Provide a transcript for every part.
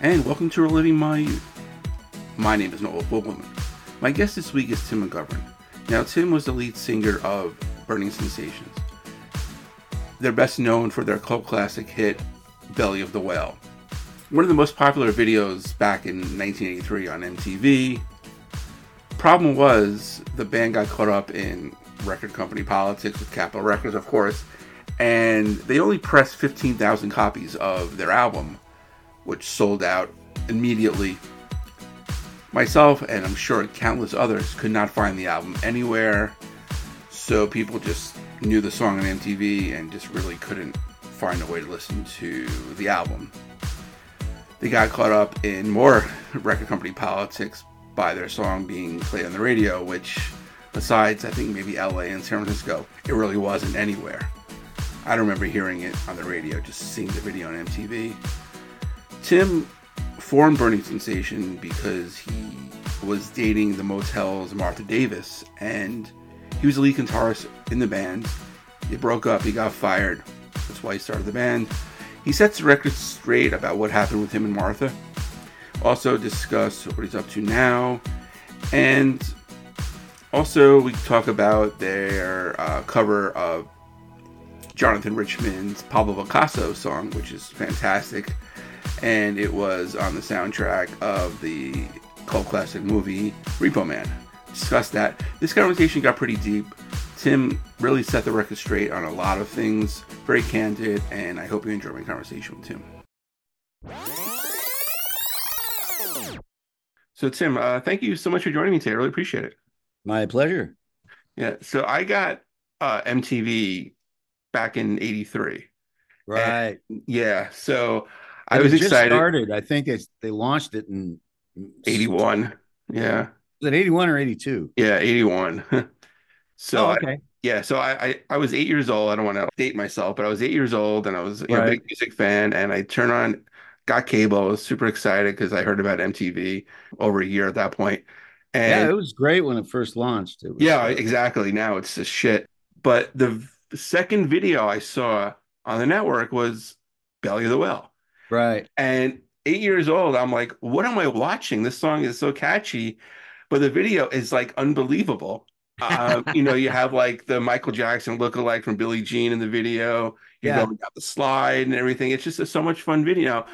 and welcome to Reliving My. Youth. My name is Noel Fogelman. My guest this week is Tim McGovern. Now, Tim was the lead singer of Burning Sensations. They're best known for their cult classic hit, Belly of the Whale. One of the most popular videos back in 1983 on MTV. Problem was, the band got caught up in record company politics with Capitol Records, of course, and they only pressed 15,000 copies of their album, which sold out immediately. Myself, and I'm sure countless others, could not find the album anywhere, so people just knew the song on MTV and just really couldn't find a way to listen to the album. They got caught up in more record company politics by their song being played on the radio, which, besides I think maybe LA and San Francisco, it really wasn't anywhere. I don't remember hearing it on the radio, just seeing the video on MTV. Tim formed Burning Sensation because he was dating the Motel's Martha Davis, and he was the lead guitarist in the band. They broke up, he got fired. That's why he started the band. He sets the record straight about what happened with him and Martha. Also discuss what he's up to now, and also we talk about their uh, cover of Jonathan Richman's Pablo Picasso song, which is fantastic, and it was on the soundtrack of the cult classic movie Repo Man. Discuss that. This conversation got pretty deep. Tim really set the record straight on a lot of things, very candid, and I hope you enjoy my conversation with Tim. So, Tim, uh, thank you so much for joining me today. I really appreciate it. My pleasure. Yeah. So, I got uh, MTV back in 83. Right. And, yeah. So, I was excited. Started. I think it's they launched it in 81. Yeah. Was it 81 or 82? Yeah. 81. so, oh, I- okay. yeah. So, I, I, I was eight years old. I don't want to date myself, but I was eight years old and I was you know, a big music fan. And I turned on, got cable. I was super excited because I heard about MTV over a year at that point. And yeah, it was great when it first launched. It was, Yeah, uh, exactly. Now it's just shit. But the second video I saw on the network was Belly of the Whale. Right. And eight years old, I'm like, what am I watching? This song is so catchy, but the video is like unbelievable. Um, you know, you have like the Michael Jackson lookalike from Billie Jean in the video. You're Yeah. going down the slide and everything. It's just a, so much fun video.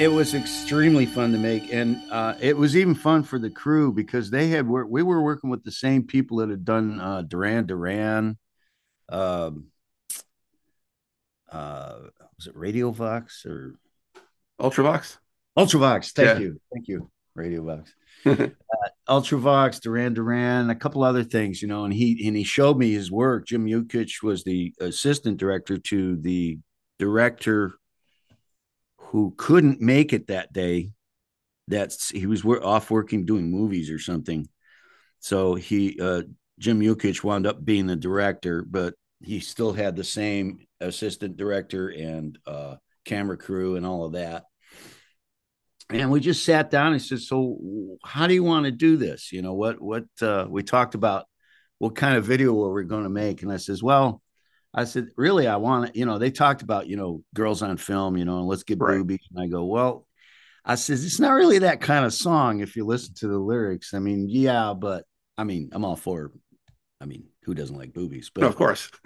It was extremely fun to make, and uh, it was even fun for the crew because they had work. We were working with the same people that had done uh, Duran Duran. Um, uh, was it Radio Vox or Ultravox. Ultravox? Thank Yeah. you, thank you, Radio Vox. uh, Ultravox, Duran Duran, a couple other things, you know. And he and he showed me his work. Jim Yukich was the assistant director to the director who couldn't make it that day. That's he was off working doing movies or something. So he uh, Jim Yukich wound up being the director, but he still had the same assistant director and uh, camera crew and all of that. And we just sat down and said, "So, how do you want to do this? You know, what what uh, we talked about, what kind of video were we going to make?" And I says, "Well." I said, really, I want to, you know, they talked about, you know, girls on film, you know, and let's get Right. boobies. And I go, well, I says, it's not really that kind of song if you listen to the lyrics. I mean, yeah, but I mean, I'm all for, I mean, who doesn't like boobies? But No, of course.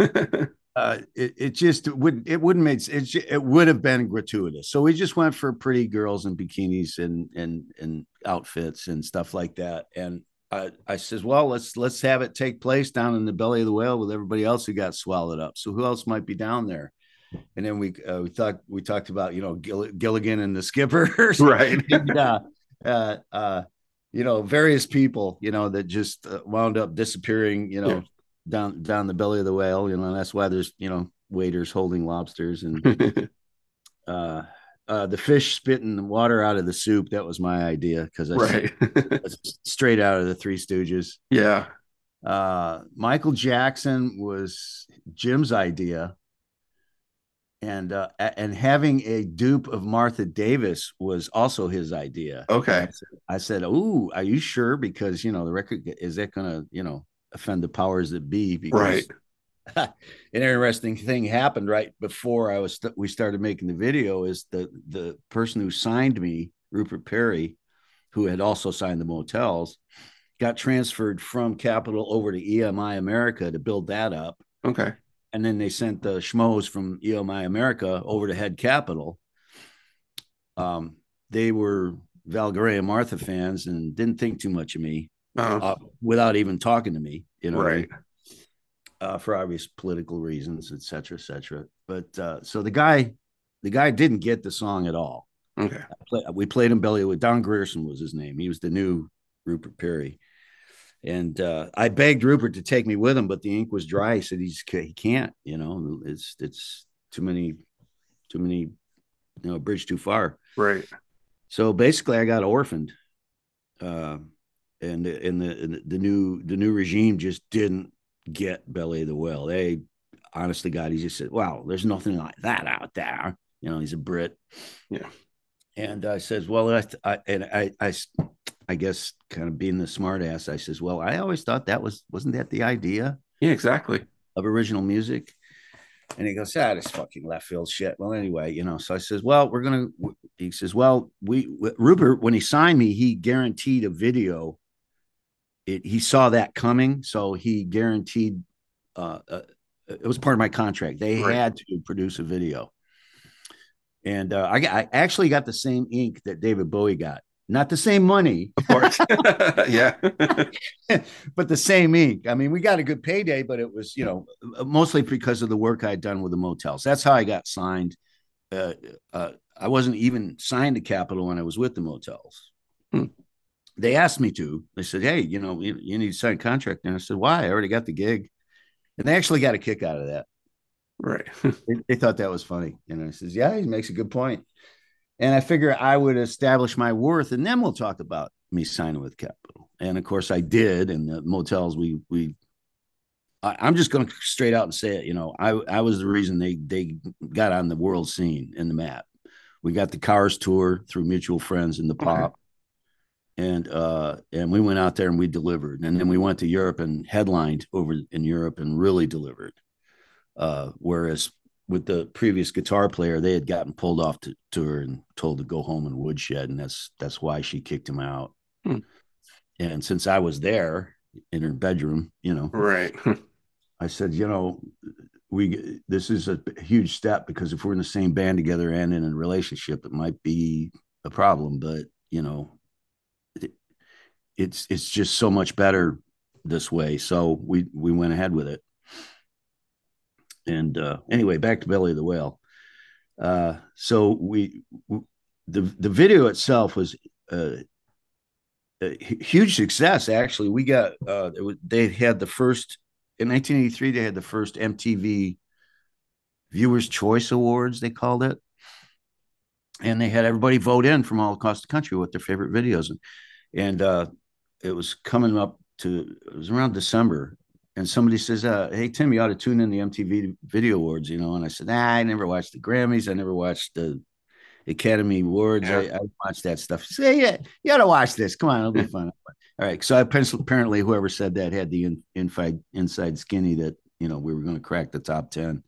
uh, it, it just would it wouldn't make it, it would have been gratuitous. So we just went for pretty girls in bikinis and and and outfits and stuff like that. And I, I says, well, let's let's have it take place down in the belly of the whale with everybody else who got swallowed up. So who else might be down there? And then we uh, we thought we talked about you know Gill- Gilligan and the skippers, Right. and, uh, uh, uh, you know various people you know that just uh, wound up disappearing. You know Yeah. down down the belly of the whale. You know, and that's why there's you know waiters holding lobsters and uh, uh, the fish spitting the water out of the soup. That was my idea because I right. straight out of the Three Stooges. yeah. Uh, Michael Jackson was Jim's idea. And uh, and having a dupe of Martha Davis was also his idea. Okay. I said, "Ooh, are you sure? Because you know the record is that going to you know offend the powers that be?" Because Right. an interesting thing happened right before I was st- we started making the video. Is the the person who signed me, Rupert Perry, who had also signed the motels, got transferred from Capitol over to EMI America to build that up, Okay. and then they sent the schmoes from EMI America over to head Capitol. Um, they were Valgaria Martha fans and didn't think too much of me Uh, uh, without even talking to me. You know, right I mean? Uh, for obvious political reasons, et cetera, et cetera. But uh, so the guy, the guy didn't get the song at all. Okay. Play- We played him belly with Don Grierson was his name. He was the new Rupert Perry, and uh, I begged Rupert to take me with him, but the ink was dry. He said he's he can't. You know, it's it's too many, too many, you know, bridge too far. Right. So basically, I got orphaned, uh, and and the the new the new regime just didn't get Belly of the Whale. They, honestly, God, he just said, "Wow, there's nothing like that out there." You know, he's a Brit. Yeah. And I says, "Well, I, and I and I, I, I guess, kind of being the smart ass, I says, well, I always thought that was wasn't that the idea Yeah, exactly. of original music?" And he goes, "Ah, this fucking left field shit." Well, anyway, you know. So I says, "Well, we're gonna." He says, "Well, we Rupert when he signed me, he guaranteed a video. It, he saw that coming, so he guaranteed. Uh, uh, it was part of my contract. They Right. had to produce a video, and uh, I, I actually got the same ink that David Bowie got. Not the same money, Of course. yeah. but the same ink. I mean, we got a good payday, but it was, you know, mostly because of the work I'd done with the motels. That's how I got signed. Uh, uh, I wasn't even signed to Capitol when I was with the motels. Hmm. They asked me to. They said, "Hey, you know, you, you need to sign a contract." And I said, "Why? I already got the gig." And they actually got a kick out of that. right. They, they thought that was funny. And I says, "Yeah, he makes a good point." And I figure I would establish my worth, and then we'll talk about me signing with Capitol. And of course, I did. And the motels, we we. I, I'm just going to straight out and say it. You know, I I was the reason they they got on the world scene in the map. We got the Cars tour through mutual friends in the Okay. And uh and we went out there and we delivered. And then we went to Europe and headlined over in Europe and really delivered. Uh whereas with the previous guitar player, they had gotten pulled off to tour and told to go home in woodshed, and that's that's why she kicked him out. Hmm. And since I was there in her bedroom, you know, Right. I said, you know, we this is a huge step because if we're in the same band together and in a relationship, it might be a problem. But you know, it's it's just so much better this way. So we we went ahead with it. And uh, anyway, back to Belly of the Whale. Uh, so we the the video itself was uh, a huge success. Actually, we got uh, they had the first in 1983. They had the first MTV Viewers Choice Awards. They called it, and they had everybody vote in from all across the country what their favorite videos and and uh, it was coming up to it was around December. And somebody says, uh, "Hey Tim, you ought to tune in the MTV Video Awards," you know. And I said, "Nah, I never watched the Grammys. I never watched the Academy Awards. Yeah. I, I watch that stuff. Say, yeah, you ought to watch this. Come on, it'll be fun. All right. So I penciled. apparently whoever said that had the in, inside inside skinny that you know we were going to crack the top ten,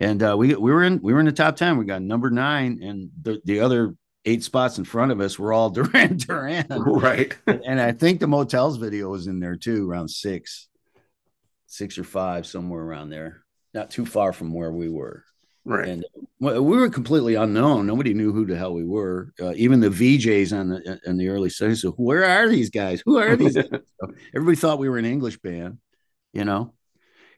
and uh, we we were in we were in the top ten. We got number nine, and the the other eight spots in front of us were all Duran Duran. Right. and I think the Motels video was in there too, around six, six or five, somewhere around there. Not too far from where we were. Right. And we were completely unknown. Nobody knew who the hell we were. Uh, even the VJs on the in the early seventies. So where are these guys? Who are these? So everybody thought we were an English band, you know.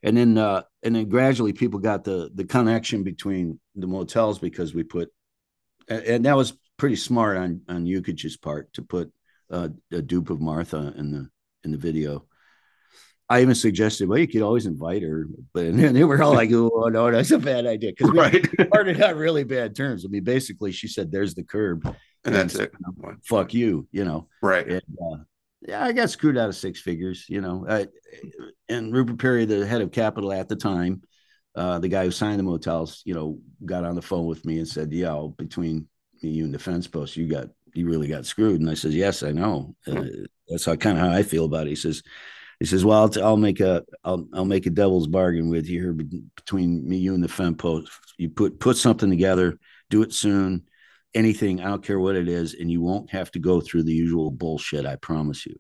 And then uh, and then gradually people got the the connection between the motels because we put and, and that was pretty smart on on Yukich's part to put uh, a dupe of Martha in the in the video. I even suggested, well, you could always invite her, but and they were all like, "Oh no, that's a bad idea." Because we right. started on really bad terms. I mean, basically, she said, "There's the curb, And that's it. fuck you," you know. Right. And, uh, yeah, I got screwed out of six figures, you know. I, and Rupert Perry, the head of Capitol at the time, uh, the guy who signed the motels, you know, got on the phone with me and said, "Yeah, between you and the fence post, you got you really got screwed." And I says, "Yes, I know. Uh, that's how kind of how I feel about it." He says, "He says, well, I'll, t- I'll make a I'll I'll make a devil's bargain with you here between me, you, and the fence post. You put put something together, do it soon." Anything, I don't care what it is, and you won't have to go through the usual bullshit. I promise you.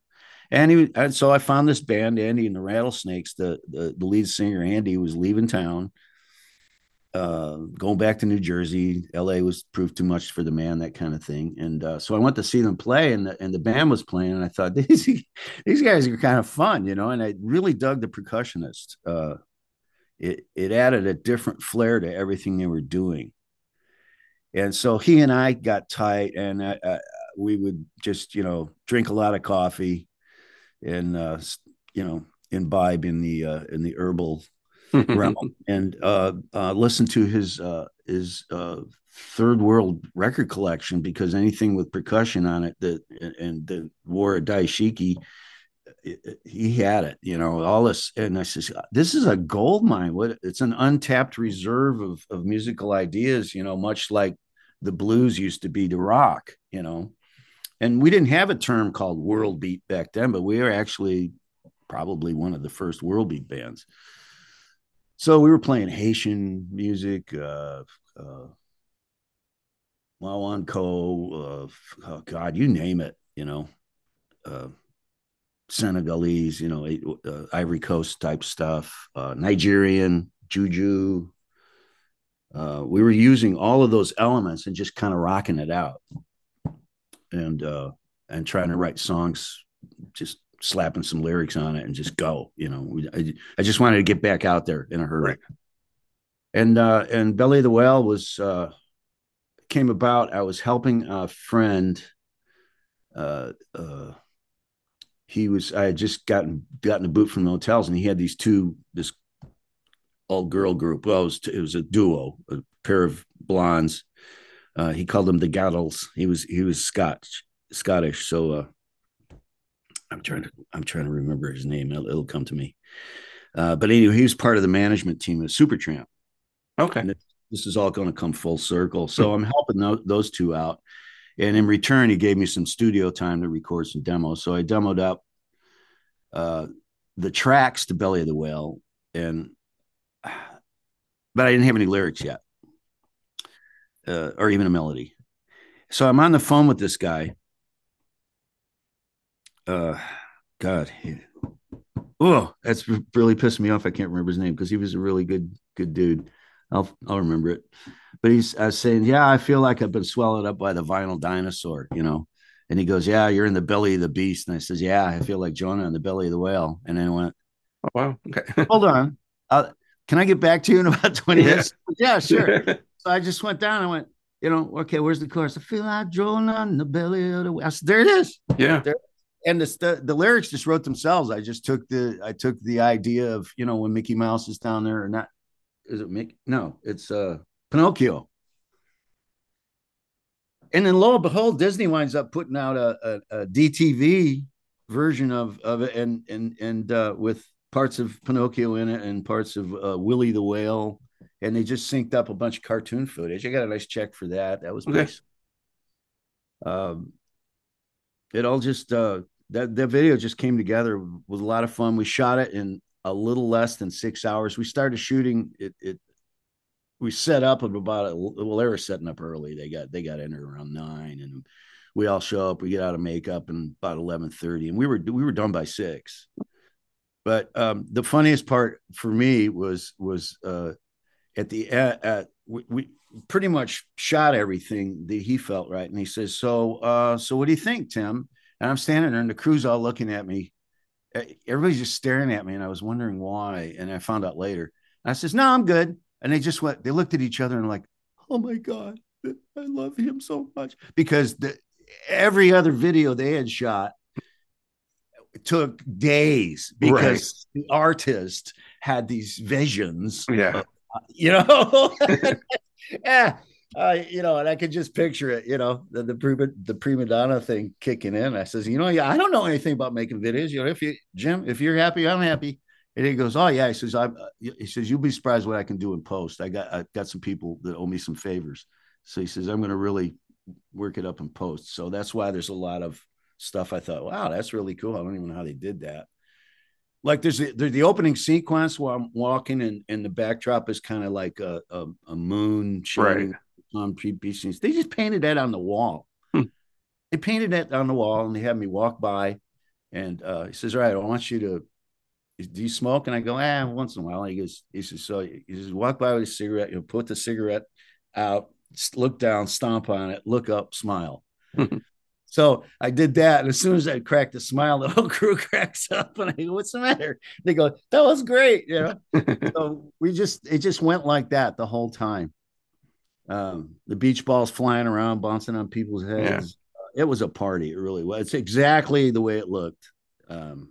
And he and so I found this band, Andy and the Rattlesnakes. The the, the lead singer Andy was leaving town, uh, going back to New Jersey. L.A. was proved too much for the man, that kind of thing. And uh, so I went to see them play, and the, and the band was playing, and I thought these these guys are kind of fun, you know. And I really dug the percussionist. Uh, it it added a different flair to everything they were doing. And so he and I got tight, and I, I, we would just, you know, drink a lot of coffee and uh, you know imbibe in the uh, in the herbal realm and uh, uh, listen to his uh, his uh, third world record collection because anything with percussion on it that and the wore a dashiki he had it you know all this and i says this is a gold mine. What it's an untapped reserve of, of musical ideas you know much like the blues used to be to rock you know. And we didn't have a term called world beat back then but we were actually probably one of the first world beat bands so we were playing haitian music uh uh Wawanko, uh, oh God, you name it, you know, uh, Senegalese, you know, uh, Ivory Coast type stuff, uh, Nigerian, Juju. Uh, we were using all of those elements and just kind of rocking it out and uh and trying to write songs just slapping some lyrics on it and just go you know I, I just wanted to get back out there in a hurry Right. and uh and belly of the whale was uh came about i was helping a friend uh uh he was i had just gotten gotten a boot from the motels and he had these two this all girl group well it was, it was a duo a pair of blondes uh, he called them the Gaddles. He was he was Scotch Scottish. So uh, I'm trying to I'm trying to remember his name. It'll, it'll come to me. Uh, but anyway, he was part of the management team of Supertramp. Okay. And this is all going to come full circle. So I'm helping tho- those two out, and in return, he gave me some studio time to record some demos. So I demoed up uh, the tracks to Belly of the Whale, and but I didn't have any lyrics yet uh, or even a melody. So I'm on the phone with this guy. Uh, God, he, oh, that's really pissed me off. I can't remember his name because he was a really good good dude. I'll I'll remember it. But he's I was saying, yeah, I feel like I've been swallowed up by the vinyl dinosaur, you know. And he goes, yeah, you're in the belly of the beast. And I says, yeah, I feel like Jonah in the belly of the whale. And then I went, Oh, wow. Okay. hold on, uh, can I get back to you in about twenty Yeah. minutes? Yeah, sure. So I just went down. I went, you know, okay, where's the chorus? I feel like Jonah in the belly of the whale. I said, there it is. yeah. And the, st- the lyrics just wrote themselves. I just took the I took the idea of you know when Mickey Mouse is down there or not. Is it Mickey? No, it's uh Pinocchio. And then lo and behold, Disney winds up putting out a, a, a DTV version of of it, and and and uh, with parts of Pinocchio in it and parts of uh, Willie the Whale, and they just synced up a bunch of cartoon footage. I got a nice check for that. That was Okay. nice. Um, it all just uh, that that video just came together with a lot of fun. We shot it in a little less than six hours. We started shooting it. it we set up about well, they were setting up early. They got they got in around nine, and we all show up. We get out of makeup and about eleven thirty, and we were we were done by six. But um, the funniest part for me was was uh, at the at, at we, we pretty much shot everything that he felt right, and he says, "So uh, so what do you think, Tim?" And I'm standing there, and the crew's all looking at me. Eh, Everybody's just staring at me, and I was wondering why. And I found out later. I says, "No, I'm good." And they just went. They looked at each other and like, "Oh my god, I love him so much," because the every other video they had shot took days because the artist had these visions Yeah. you know yeah uh, you know and i could just picture it you know the the prima, the prima donna thing kicking in. I says you know yeah i don't know anything about making videos. You know if you jim if you're happy i'm happy. And he goes oh yeah. He says i'm he says you'll be surprised what i can do in post. I got i got some people that owe me some favors. So he says i'm going to really work it up in post. So that's why there's a lot of stuff i thought wow that's really cool. I don't even know how they did that. Like there's the, there's the opening sequence where I'm walking and, and the backdrop is kind of like a, a, a moon shining on beach scenes. They just painted that on the wall. Hmm. They painted that on the wall and they had me walk by and uh, he says, all right, I want you to, do you smoke? And I go, ah, once in a while. And he goes, he says, so he says, walk by with a cigarette, you know, put the cigarette out, look down, stomp on it, look up, smile. So I did that. And as soon as I cracked a smile, the whole crew cracks up and I go, What's the matter? They go, That was great. You know, so we just, it just went like that the whole time. Um, the beach balls flying around, bouncing on people's heads. Uh, it was a party. It really was. It's exactly the way it looked. Um,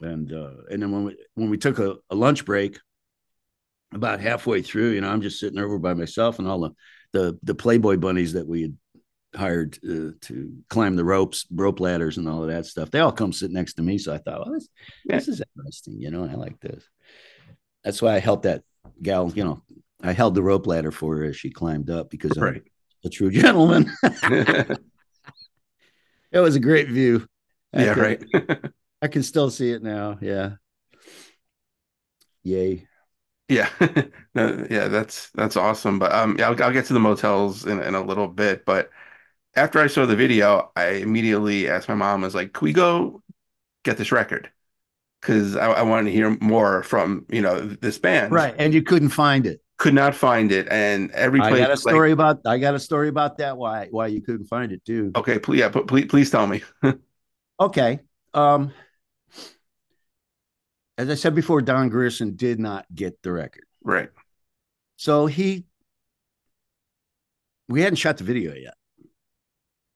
and, uh, and then when we, when we took a, a lunch break, about halfway through, you know, I'm just sitting over by myself and all the, the, the Playboy bunnies that we had hired uh, to climb the ropes, rope ladders, and all of that stuff. They all come sit next to me. So I thought, well, this, Yeah. this is interesting, you know, I like this. That's why I helped that gal, you know, I held the rope ladder for her as she climbed up because I'm a true gentleman. it was a great view. I yeah. can- Right. I can still see it now. Yeah. Yay. Yeah, No, yeah, that's that's awesome. But um, yeah, I'll, I'll get to the motels in, in a little bit. But after I saw the video, I immediately asked my mom, I was like, "Can we go get this record?" Because I, I wanted to hear more from you know this band. Right. And you couldn't find it. Could not find it, and every place. I got a was like, story about I got a story about that why why you couldn't find it too. okay, please, yeah, but please, please tell me. Okay. Um as I said before, Don Grierson did not get the record. Right. So he we hadn't shot the video yet.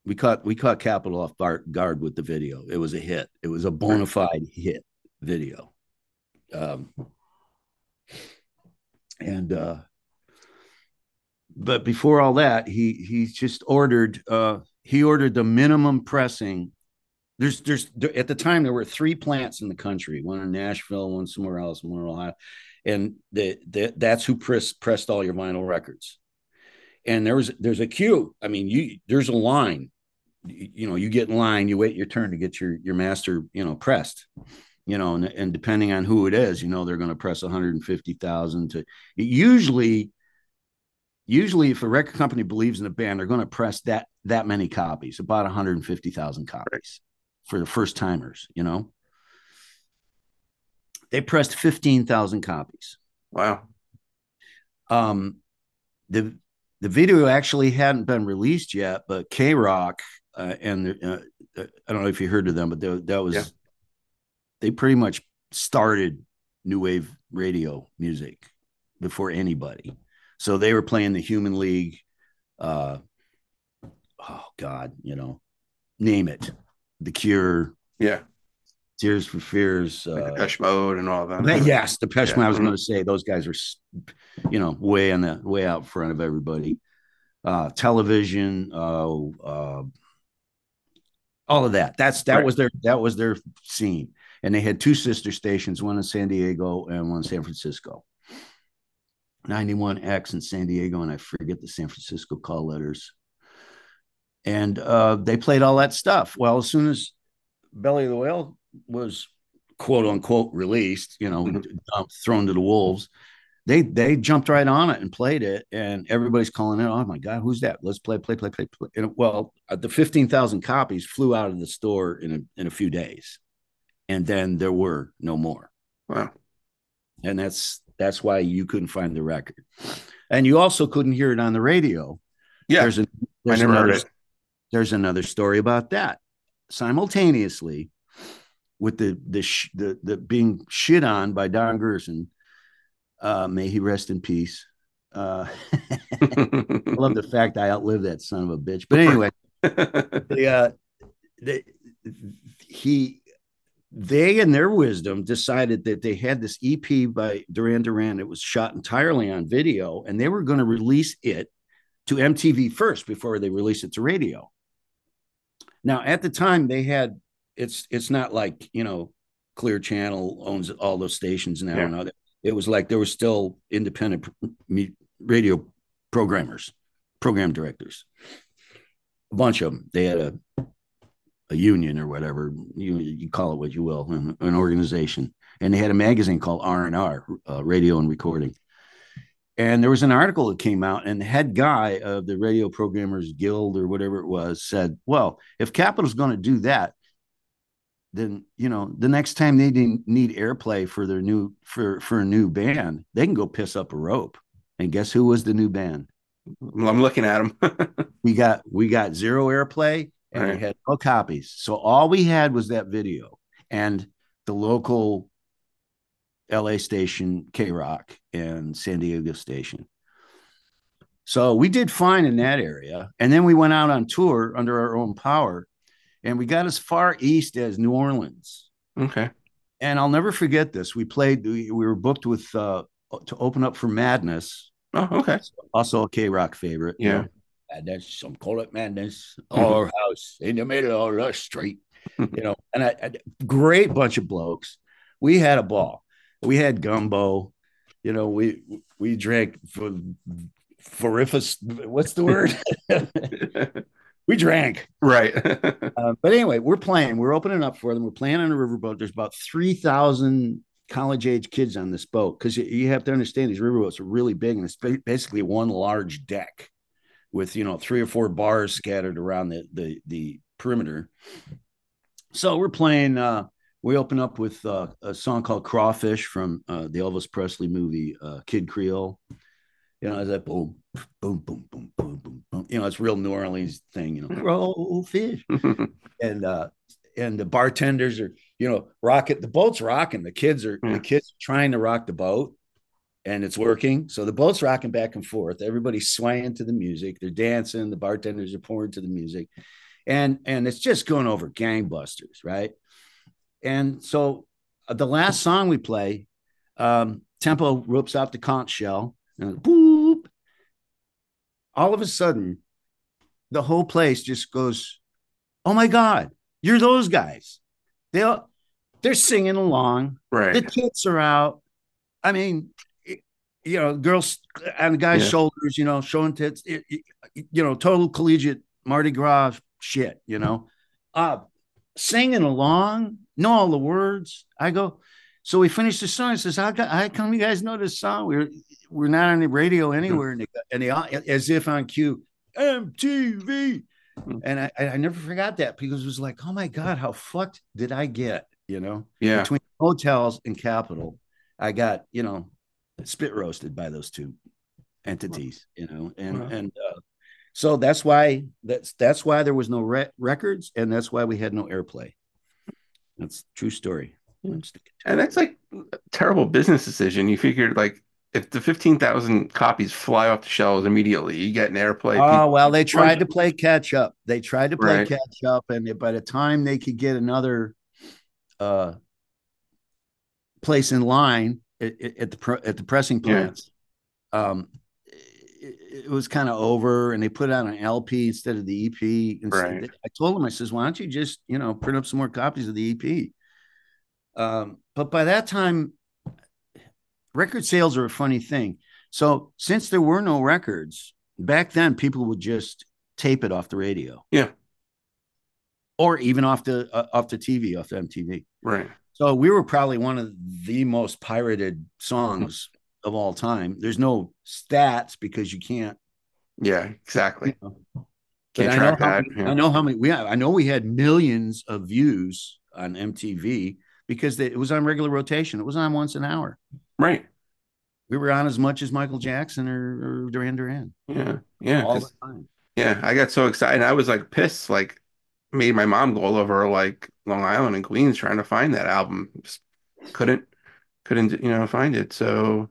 We caught we caught Capitol off guard with the video. It was a hit. It was a bona fide hit video. Um and uh but before all that, he he just ordered uh he ordered the minimum pressing. There's there's there, at the time there were three plants in the country one in nashville one somewhere else one in ohio. And the that's who press, pressed all your vinyl records. And there was there's a queue. I mean you there's a line. You, you know you get in line you wait your turn to get your your master you know pressed you know and, and depending on who it is you know they're going to press 150000 to it usually usually if a record company believes in a band they're going to press that that many copies about 150000 copies for the first timers, you know. They pressed 15,000 copies. Wow. Um, the the video actually hadn't been released yet, but KROQ uh, and the, uh, I don't know if you heard of them, but they, that was Yeah. They pretty much started new wave radio music before anybody. So they were playing the Human League. Uh, oh God, you know, name it, The Cure, Yeah. Tears for Fears. Like Uh, Depeche Mode and all that. yes, the Mode. I was going to say those guys are, you know, way on the way out front of everybody. Uh, television, uh, uh, all of that. That's that Right. was their that was their scene, and they had two sister stations, one in San Diego and one in San Francisco. 91X in San Diego, and I forget the San Francisco call letters. And uh, they played all that stuff. Well, as soon as Belly of the Whale was quote unquote released, you know, Mhm. thrown to the wolves, they they jumped right on it and played it, and everybody's calling it. Oh my God, who's that? Let's play, play, play, play, play. And well, uh, the fifteen thousand copies flew out of the store in a in a few days, and then there were no more Wow. and that's that's why you couldn't find the record and you also couldn't hear it on the radio Yeah. there's, a, I there's never another heard it. there's another story about that simultaneously with the the sh- the, the being shit on by don grierson uh may he rest in peace uh i love the fact i outlived that son of a bitch but anyway the, uh, the, he they in their wisdom decided that they had this EP by Duran Duran. It was shot entirely on video, and they were going to release it to MTV first before they released it to radio. Now, at the time, they had it's it's not like you know Clear Channel owns all those stations now. Yeah. and all. It was like there were still independent radio programmers, program directors a bunch of them. They had a a union or whatever you you call it what you will, an, an organization, and they had a magazine called R and R, uh, Radio and Recording. And there was an article that came out, and the head guy of the Radio Programmers Guild or whatever it was said, "Well, if Capitol's going to do that, then you know the next time they need airplay for their new for for a new band, they can go piss up a rope." And guess who was the new band? I'm looking at them we got we got zero airplay and we Right. had no copies so all we had was that video and the local la station KROQ and san diego station so we did fine in that area and then we went out on tour under our own power and we got as far east as new orleans okay. and i'll never forget this we played we, we were booked with uh to open up for madness Oh, okay. also a KROQ favorite you Yeah. Know. Madness, some call it madness. Our house in the middle of the street, you know. And I, I great bunch of blokes. We had a ball. We had gumbo. You know, we we drank for forifus. What's the word? we drank. right. Uh, but anyway, we're playing. We're opening up for them. We're playing on a riverboat. There's about three thousand college age kids on this boat because you, you have to understand these riverboats are really big and it's basically one large deck with you know three or four bars scattered around the the, the perimeter. So we're playing. Uh, we open up with uh, a song called "Crawfish" from uh, the Elvis Presley movie uh, Kid Creole. You know, it's that boom, boom, boom, boom, boom, boom, boom. You know, it's real New Orleans thing. You know, crawfish and uh and the bartenders are you know rocket the boat's rocking the kids are Yeah. the kids are trying to rock the boat and it's working. So the boat's rocking back and forth. Everybody's swaying to the music. They're dancing. The bartenders are pouring to the music. And and it's just going over gangbusters right? And so uh, the last song we play um tempo rips out the conch shell and boop. All of a sudden the whole place just goes oh my god you're those guys. They all they're singing along. Right. the tits are out. I mean you know girls on the guy's Yeah. shoulders you know showing tits it- it- you know total collegiate mardi gras shit you know uh singing along know all the words i go so we finished the song. He says, "How, how come you guys know this song? We're we're not on the radio anywhere." And they, and they as if on cue, MTV. Mhm. And I, I never forgot that because it was like, oh my god, how fucked did I get? You know, Yeah. between motels and Capitol, I got you know spit roasted by those two entities, you know, and Wow. and uh, so that's why that's that's why there was no re- records, and that's why we had no airplay. That's true story. Hmm. I'm sticking to And that's like a terrible business decision. You figured like if the fifteen thousand copies fly off the shelves immediately, you get an airplay. Oh well, they tried to play catch up. They tried to play Right. catch up, and by the time they could get another uh, place in line at, the pro- at the pressing Yeah. plants, um, it, it was kind of over. And they put out an LP instead of the EP. And Right. they- I told them, I says, "Why don't you just you know print up some more copies of the EP?" Um, but by that time, record sales are a funny thing. So since there were no records back then, people would just tape it off the radio. Yeah. Or even off the uh, off the TV, off the MTV. right. So we were probably one of the most pirated songs of all time. There's no stats because you can't. Yeah, exactly. you know. Can't I know, track how, that. many- yeah. I know how many we have. I know we had millions of views on MTV because they, it was on regular rotation. It was on once an hour. Right. We were on as much as Michael Jackson or, or Duran Duran Yeah. Yeah. all the time. yeah. I got so excited. I was like pissed, like made my mom go all over like Long Island and Queens trying to find that album. Just couldn't couldn't you know find it. So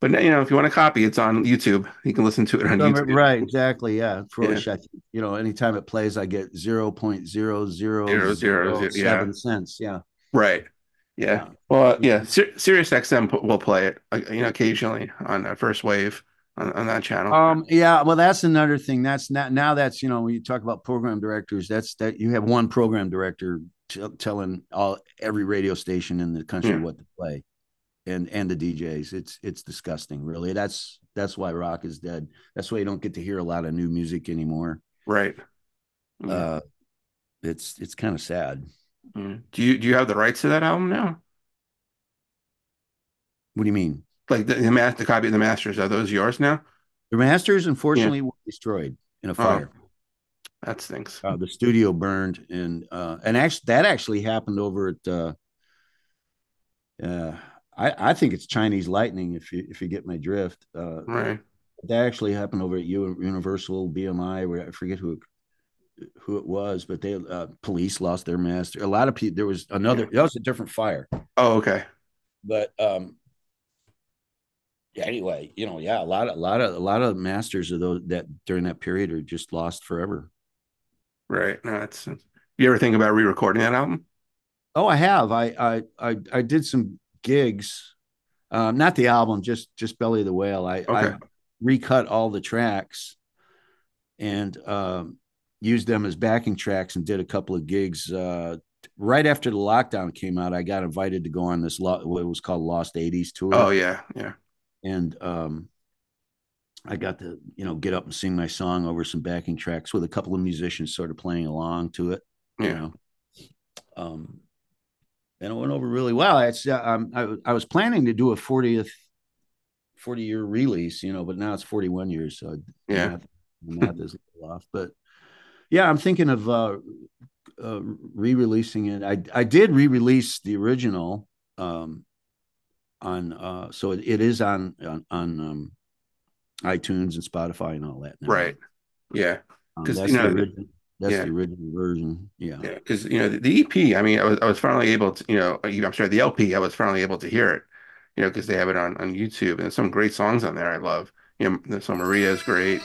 but you know, if you want a copy, it's on YouTube. You can listen to it on YouTube. Right, exactly. Yeah. For Yeah. which I think, you know, anytime it plays, I get zero point zero zero Zero, zero, zero zero, seven cents. Yeah. Right. Yeah. Yeah. Well, yeah. Sir- Sirius XM will play it, uh, you know, occasionally on uh, First Wave on, on that channel. Um, yeah, well, that's another thing. That's not now that's you know, when you talk about program directors, that's that you have one program director t- telling all every radio station in the country Yeah. what to play. And and the DJs. It's it's disgusting, really. That's that's why rock is dead. That's why you don't get to hear a lot of new music anymore. right. Yeah. Uh it's it's kind of sad. Yeah. Do you do you have the rights to that album now? What do you mean? Like the the, the copy of the masters are those yours now? The masters, unfortunately, were destroyed in a fire. That stinks. Uh, the studio burned, and uh, and actually, that actually happened over at. Uh, uh, I I think it's Chinese lightning. If you if you get my drift, uh, Right. that actually happened over at Universal BMI. Where I forget who who it was, but they uh, police lost their master. A lot of people. There was another. That was a different fire, Oh, okay. but um. Yeah, anyway, you know, yeah, a lot, a lot of, a lot of masters of those that during that period are just lost forever. Right. No, that's. You ever think about re-recording that album? Oh, I have. I I I, I did some gigs, um, not the album, just just Belly of the Whale. I, I recut all the tracks and um, used them as backing tracks and did a couple of gigs. Uh, right after the lockdown came out, I got invited to go on this lo- what was called Lost '80s tour, Oh yeah, yeah. And um, I got to you know get up and sing my song over some backing tracks with a couple of musicians sort of playing along to it you Yeah. know. Um, and it went over really well. It's uh, um, I, I was planning to do a 40th, 40 year release, you know, but now it's 41 years, so Yeah. math, the math is a little off. But yeah, I'm thinking of uh, uh, re-releasing it. I I did re-release the original um, on uh, so it, it is on on, on um, iTunes and Spotify and all that. now. Right. Yeah. Um, 'Cause, that's you know, the original. That's yeah. the original version. Yeah. Yeah, because you know the, the EP. I mean, I was I was finally able to, you know, I'm sorry, the LP. I was finally able to hear it, you know, because they have it on on YouTube and some great songs on there. I love. You know, there's some Maria is great.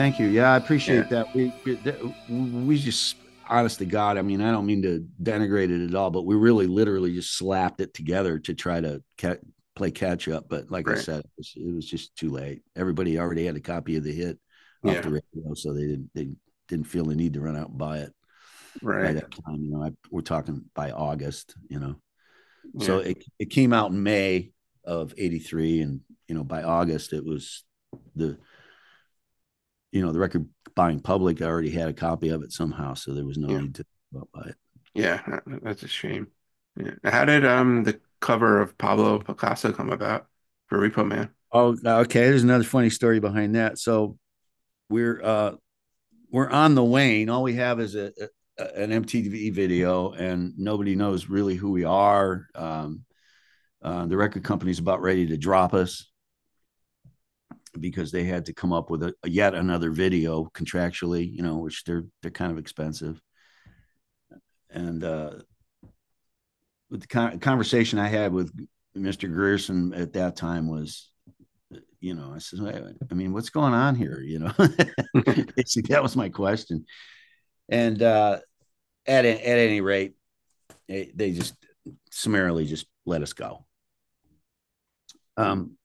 Thank you. Yeah, I appreciate that. We we just honest to God, I mean, I don't mean to denigrate it at all, but we really literally just slapped it together to try to ca- play catch up. But like I said, it was, it was just too late. Everybody already had a copy of the hit off Yeah. the radio, so they didn't they didn't feel the need to run out and buy it by Right. that time. You know, I, we're talking by August. You know, so it it came out in May of '83, and you know by August it was the you know the record buying public already had a copy of it somehow, so there was no Yeah. need to buy it. Yeah, that's a shame. Yeah. How did um the cover of Pablo Picasso come about for Repo Man? Oh, okay. There's another funny story behind that. So we're uh we're on the wane. All we have is a, a an MTV video, and nobody knows really who we are. Um, uh, the record company's about ready to drop us because they had to come up with a, yet another video contractually, you know, which they're they're kind of expensive. And uh, with the con- conversation I had with Mr. Grierson at that time was, you know, I said, "I- I mean, what's going on here? You know, that was my question. And uh, at at any rate, they, they just summarily just let us go. Um,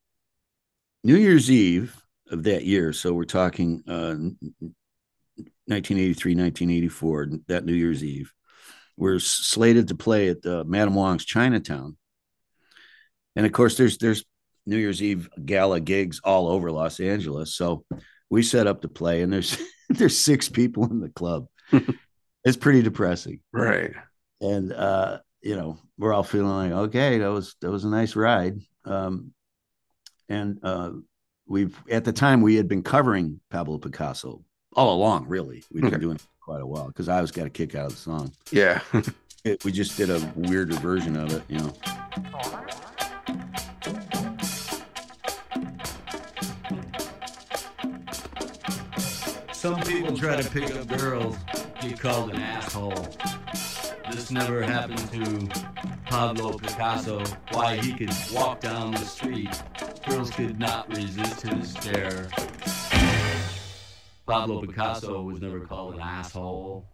New Year's Eve of that year, so we're talking uh, 1983, 1984, that New Year's Eve, we're slated to play at uh, Madam Wong's Chinatown. And of course, there's there's New Year's Eve gala gigs all over Los Angeles. So we set up to play, and there's there's six people in the club. it's pretty depressing. Right. And uh, you know, we're all feeling like, okay, that was that was a nice ride. Um, and uh, we've at the time we had been covering Pablo Picasso all along. Really, we've been doing it for quite a while because I always got a kick out of the song. Yeah. It, we just did a weirder version of it, you know. Some people try to pick up girls, get called an asshole. This never happened to Pablo Picasso. Why he could walk down the street, girls could not resist his stare. Pablo Picasso was never called an asshole.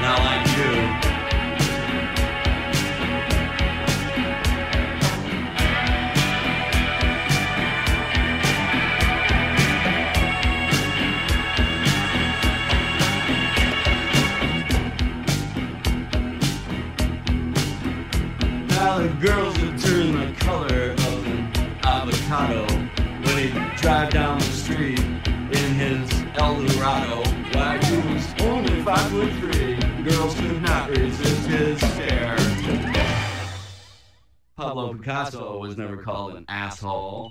Not like you. Picasso was never called an asshole.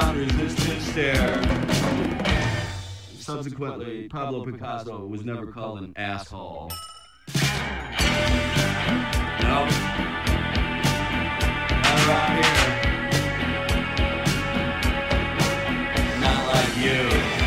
Girls could not stare. Subsequently, Pablo Picasso was never called an asshole. No. Not right here. Not like you.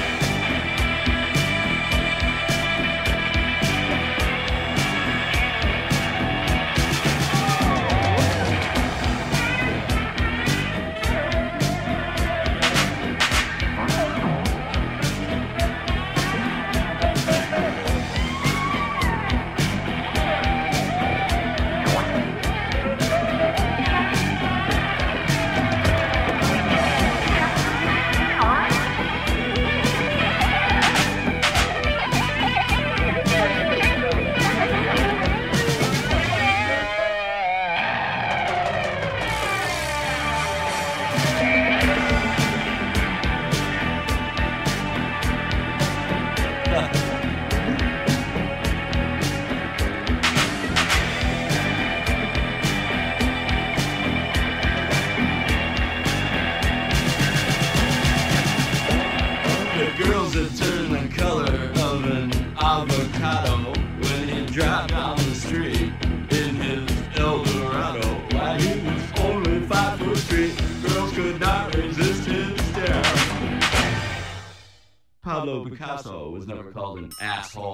Asshole.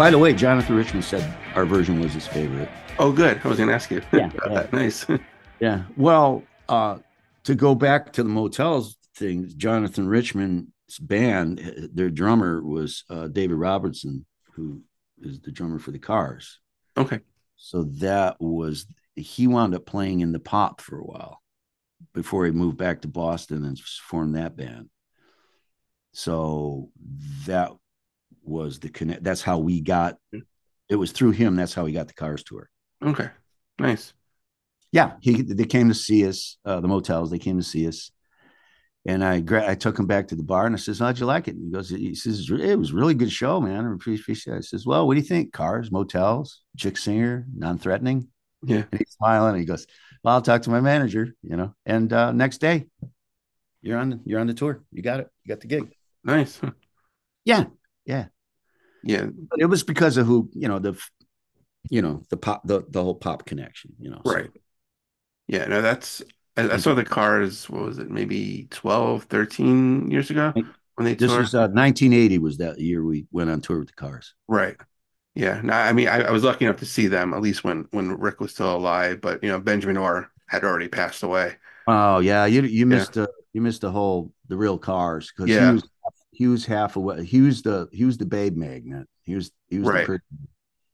By the way, Jonathan Richman said our version was his favorite. Oh, good. I was going to ask you. Yeah, yeah. Nice. Yeah. Well, uh, to go back to the motels thing, Jonathan Richman's band, uh, their drummer was uh, David Robinson, who is the drummer for the Cars. Okay. So that was he wound up playing in the Pop for a while before he moved back to Boston and formed that band. So that was the connect. That's how we got. It was through him. That's how we got the Cars tour. Okay. Nice. Yeah, he they came to see us. Uh, the motels they came to see us, and I I took him back to the bar and I says, "How'd you like it?" And he goes, "He says it was really good show, man. I appreciate." it." I says, "Well, what do you think? Cars, motels, chick singer, non-threatening." Yeah. And he's smiling. And he goes, "Well, I'll talk to my manager, you know." And uh, next day, you're on you're on the tour. You got it. You got the gig. Nice. Yeah, yeah. Yeah. But it was because of who you know the, you know the pop the the whole pop connection. You know, so- Right. Yeah. No, that's, I, I saw the cars, what was it, maybe 12, 13 years ago when they This toured? was uh, 1980 was that year we went on tour with the Cars. Right. Yeah. No, I mean, I, I was lucky enough to see them at least when when Rick was still alive, but you know, Benjamin Orr had already passed away. Oh yeah, you you missed the you missed the whole the real Cars because Yeah. he was he was half of what he was the he was the babe magnet. He was he was Right. the.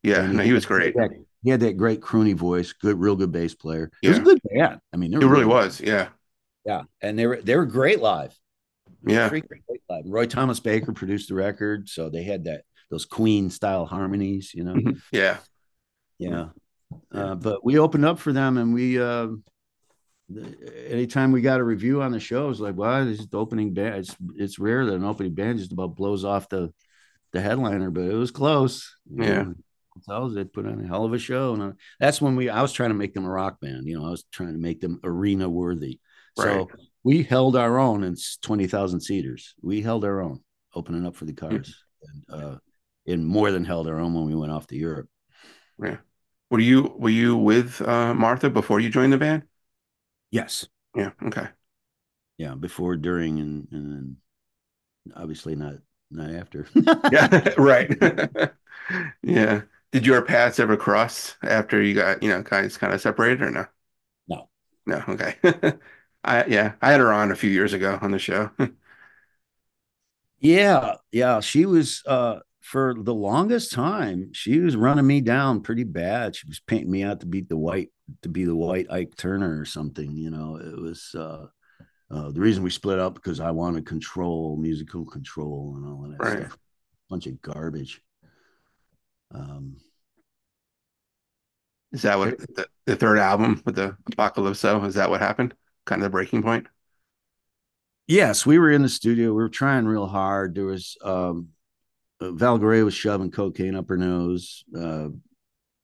Yeah. And No, he was great. He had, that, he had that great croony voice, good, real good bass player. It was a Yeah. good band. I mean, It really good. was. Yeah. Yeah, and they were they were great live. Yeah. Great live. Roy Thomas Baker produced the record, so they had that those Queen style harmonies, you know. Yeah. Yeah. Uh, but we opened up for them and we uh anytime we got a review on the show, it's like, well, this is the opening band. It's it's rare that an opening band just about blows off the the headliner, but it was close. you Yeah. know. Tells they put on a hell of a show. And uh, that's when we I was trying to make them a rock band, you know, I was trying to make them arena worthy. So we held our own in 20,000 seaters. We held our own opening up for the cars and uh and more than held our own when we went off to Europe. Yeah. Were you were you with uh Martha before you joined the band? Yes. Yeah. Okay. yeah before during and and then obviously not not after Yeah. right. yeah. Did your paths ever cross after you got, you know, guys kind of separated or no? No. No. Okay. I yeah, I had her on a few years ago on the show. yeah yeah she was uh for the longest time she was running me down pretty bad she was painting me out to beat the white to be the white ike turner or something you know it was uh uh, the reason we split up because I wanted control, musical control, and all that Right. stuff. Bunch of garbage. Um, Is that what the, the third album with the Apocalypso? Is that what happened? Kind of the breaking point? Yes, we were in the studio. We were trying real hard. There was um, Val Garay was shoving cocaine up her nose. Uh,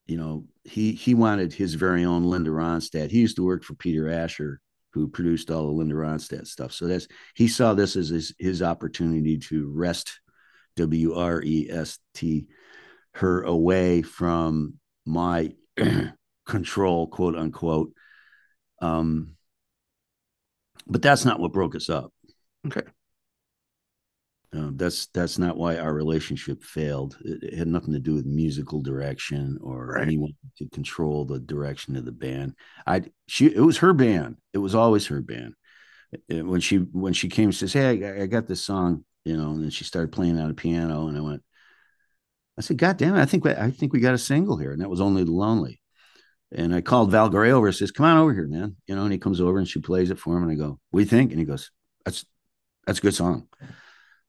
you know, he he wanted his very own Linda Ronstadt. He used to work for Peter Asher, who produced all the Linda Ronstadt stuff. So that's he saw this as his, his opportunity to wrest W R E S T her away from my control, quote unquote. Um, but that's not what broke us up. Okay. Um, that's that's not why our relationship failed. It, it had nothing to do with musical direction or Right. anyone to control the direction of the band. I she it was her band. It was always her band. Uh, When she when she came, and says, "Hey, I, got- I got this song," you know, and then she started playing on a piano, and I went, I said, "God damn it! I think we, I think we got a single here," and that was only the lonely. And I called Val Garay over and says, "Come on over here, man," you know, and he comes over and she plays it for him, and I go, "We think?" And he goes, "That's that's a good song."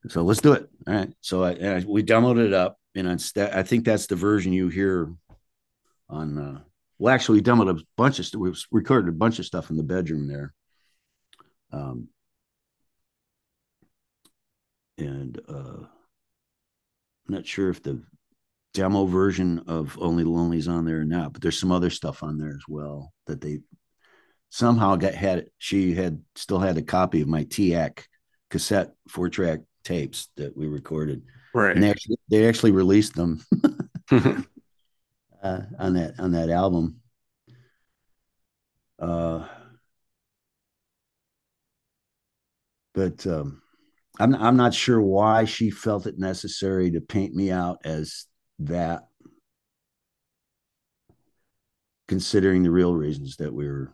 So let's do it. All right. So I, I we demoed it up, and I think that's the version you hear on. Uh, well, actually, we demoed a bunch of we recorded a bunch of stuff in the bedroom there. Um, and uh, I'm not sure if the demo version of Only Lonely is on there or not, but there's some other stuff on there as well that they somehow got had. She had still had a copy of my TEAC cassette four track tapes that we recorded, Right. and they actually they actually released them uh, on that on that album. Uh, but um, I'm I'm not sure why she felt it necessary to paint me out as that, considering the real reasons that we were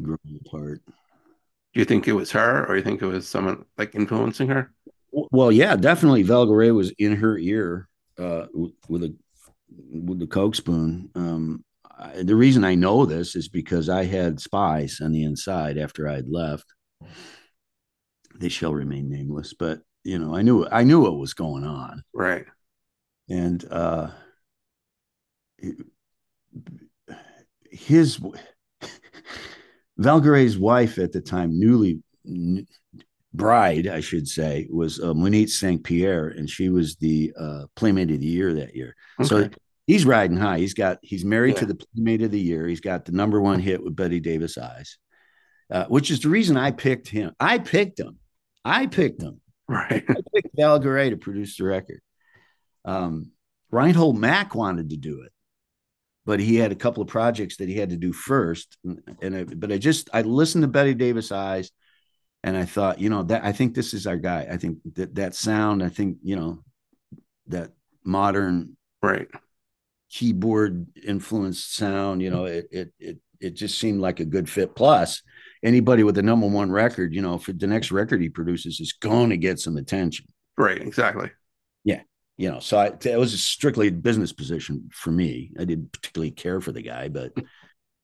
growing apart. Do you think it was her, or you think it was someone like influencing her? Well, yeah, definitely. Val Garay was in her ear uh, with a with the coke spoon. Um, I, the reason I know this is because I had spies on the inside after I had left. They shall remain nameless, but you know, I knew I knew what was going on, Right. and uh, his Val Garay's wife at the time, newly bride, I should say, was uh, Monique St. Pierre, and she was the uh, Playmate of the Year that year. So he's riding high. He's got he's married to the Playmate of the Year. He's got the number one hit with Bette Davis Eyes, uh, which is the reason I picked him. I picked him. I picked him. Right. I picked Val Garay to produce the record. Um, Reinhold Mack wanted to do it, but he had a couple of projects that he had to do first. And, and I, but I just I listened to Bette Davis Eyes, and I thought, you know, that I think this is our guy. I think that that sound. I think you know that modern Right. keyboard influenced sound. You know, it it it it just seemed like a good fit. Plus, anybody with a number one record, you know, for the next record he produces is going to get some attention. Right. Exactly. Yeah. You know, so I, it was a strictly business position for me. I didn't particularly care for the guy, but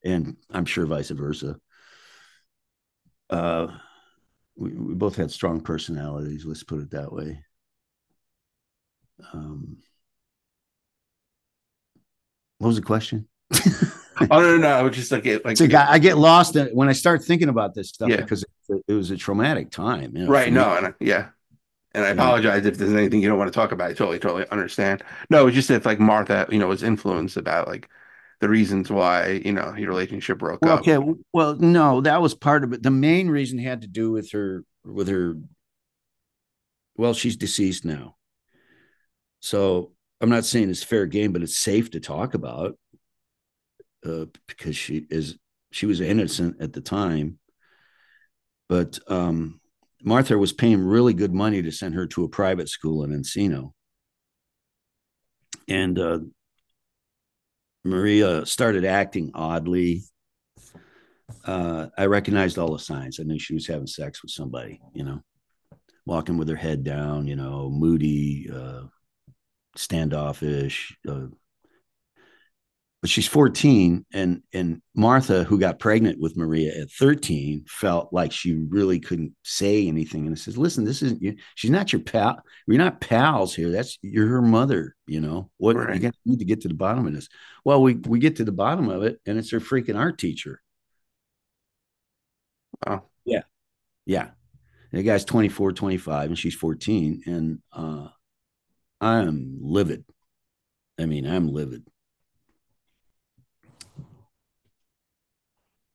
and I'm sure vice versa. Uh, we, we both had strong personalities. Let's put it that way. Um, what was the question? Oh no, no, no. I was just like, it, like a. I get lost when I start thinking about this stuff Yeah. because it, it was a traumatic time. You know, Right. No. And I, yeah. And I apologize if there's anything you don't want to talk about. I totally, totally understand. No, it's just if like Martha, you know, was influenced about like the reasons why you know your relationship broke Well, up. okay. Well, no, that was part of it. The main reason had to do with her, with her. Well, she's deceased now. So I'm not saying it's fair game, but it's safe to talk about uh, because she is, she was innocent at the time. But um, Martha was paying really good money to send her to a private school in Encino. And uh, Maria started acting oddly. Uh, I recognized all the signs. I knew she was having sex with somebody, you know, walking with her head down, you know, moody, uh, standoffish. Uh, but she's 14, and and Martha, who got pregnant with Maria at 13, felt like she really couldn't say anything. And says, "Listen, this isn't you. She's not your pal. We're not pals here. That's you're her mother. You know what? Right. You got need to get to the bottom of this." Well, we we get to the bottom of it, and it's her freaking art teacher. Wow. Yeah. Yeah. The guy's 24, 25, and she's 14. And uh I am livid. I mean, I'm livid.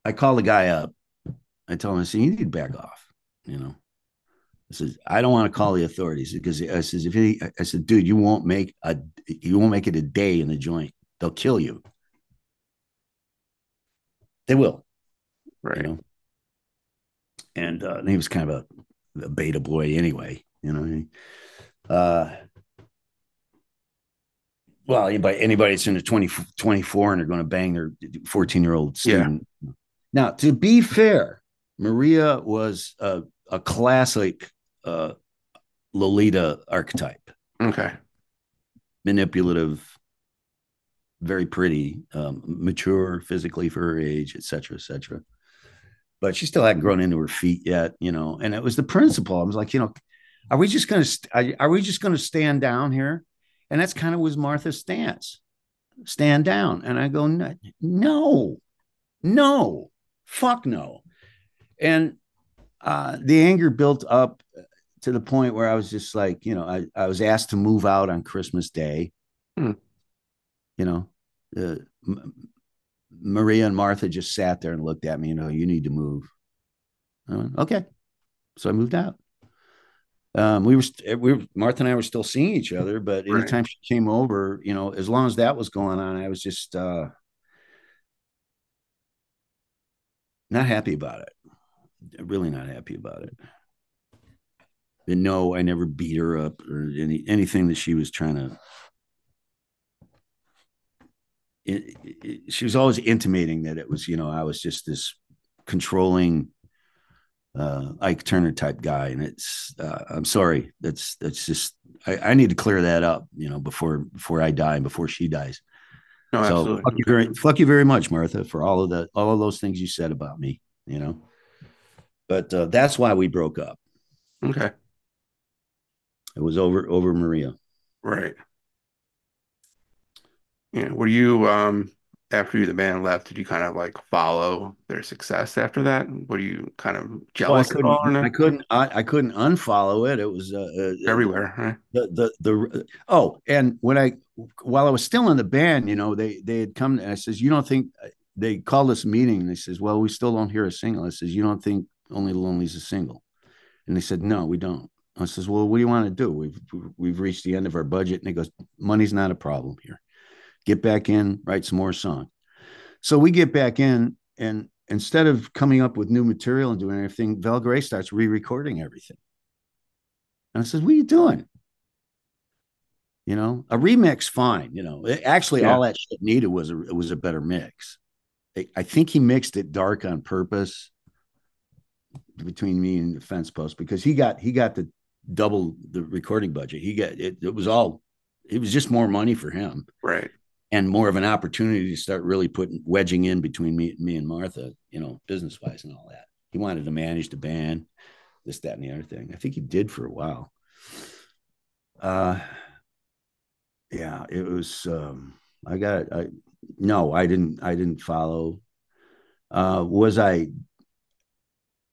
I call the guy up. I tell him, I said, you need to back off, you know. I says, I don't want to call the authorities because I says, if he, I said, dude, you won't make a, you won't make it a day in the joint. They'll kill you. They will Right. you know. And, uh, and he was kind of a, a beta boy anyway, you know. Uh, well, anybody anybody that's in the 20, 24 and are going to bang their 14 year old Yeah. Now, to be fair, Maria was a, a classic uh, Lolita archetype Okay. manipulative, very pretty, um, mature physically for her age, et cetera, et cetera. But she still hadn't grown into her feet yet, you know. And it was the principle. I was like, you know, are we just going to are we just going to stand down here? And that's kind of was Martha's stance, stand down. And I go, no, no, fuck no. And uh, the anger built up to the point where I was just like, you know, I, I was asked to move out on Christmas Day. Hmm. You know, uh, M- Maria and Martha just sat there and looked at me. You know, you need to move. I went, okay, so I moved out. Um, we were st- we were Martha and I were still seeing each other, but Right. anytime she came over, you know, as long as that was going on, I was just uh, not happy about it. Really not happy about it. And no, I never beat her up or any anything that she was trying to. It, it- she was always intimating that it was, you know, I was just this controlling uh Ike Turner type guy. And it's uh, I'm sorry. That's that's just I, I need to clear that up, you know, before before I die and before she dies. No, so absolutely. fuck you very fuck you very much, Martha, for all of the all of those things you said about me, you know. But uh, that's why we broke up. Okay. It was over over Maria. Right. Yeah. Were you um after you the band left, did you kind of like follow their success after that? Were you kind of Well, I jealous all or couldn't. I couldn't, I, I couldn't unfollow it. It was uh, uh, Everywhere, right? the the the oh and when i while i was still in the band you know they they had come i says you don't think uh, they called this meeting. And they says well we still don't hear a single. I says you don't think only lonely's a single? And they said no we don't. I says well what do you want to do? We've we've reached the end of our budget. And he goes money's not a problem here. Get back in write some more song. so we get back in and instead of coming up with new material and doing everything Val Garay starts re-recording everything. And I says, "What are you doing?" You know, a remix, fine. You know, It- actually, Yeah. all that shit needed was a was a better mix. I, I think he mixed it dark on purpose between me and the fence post because he got he got the double the recording budget. He got it. It was all. It was just more money for him Right. and more of an opportunity to start really putting wedging in between me, me and Martha, you know, business wise and all that. He wanted to manage the band, this, that, and the other thing. I think he did for a while. Uh, yeah, it was. Um, I got. I no, I didn't. I didn't follow. Uh, was I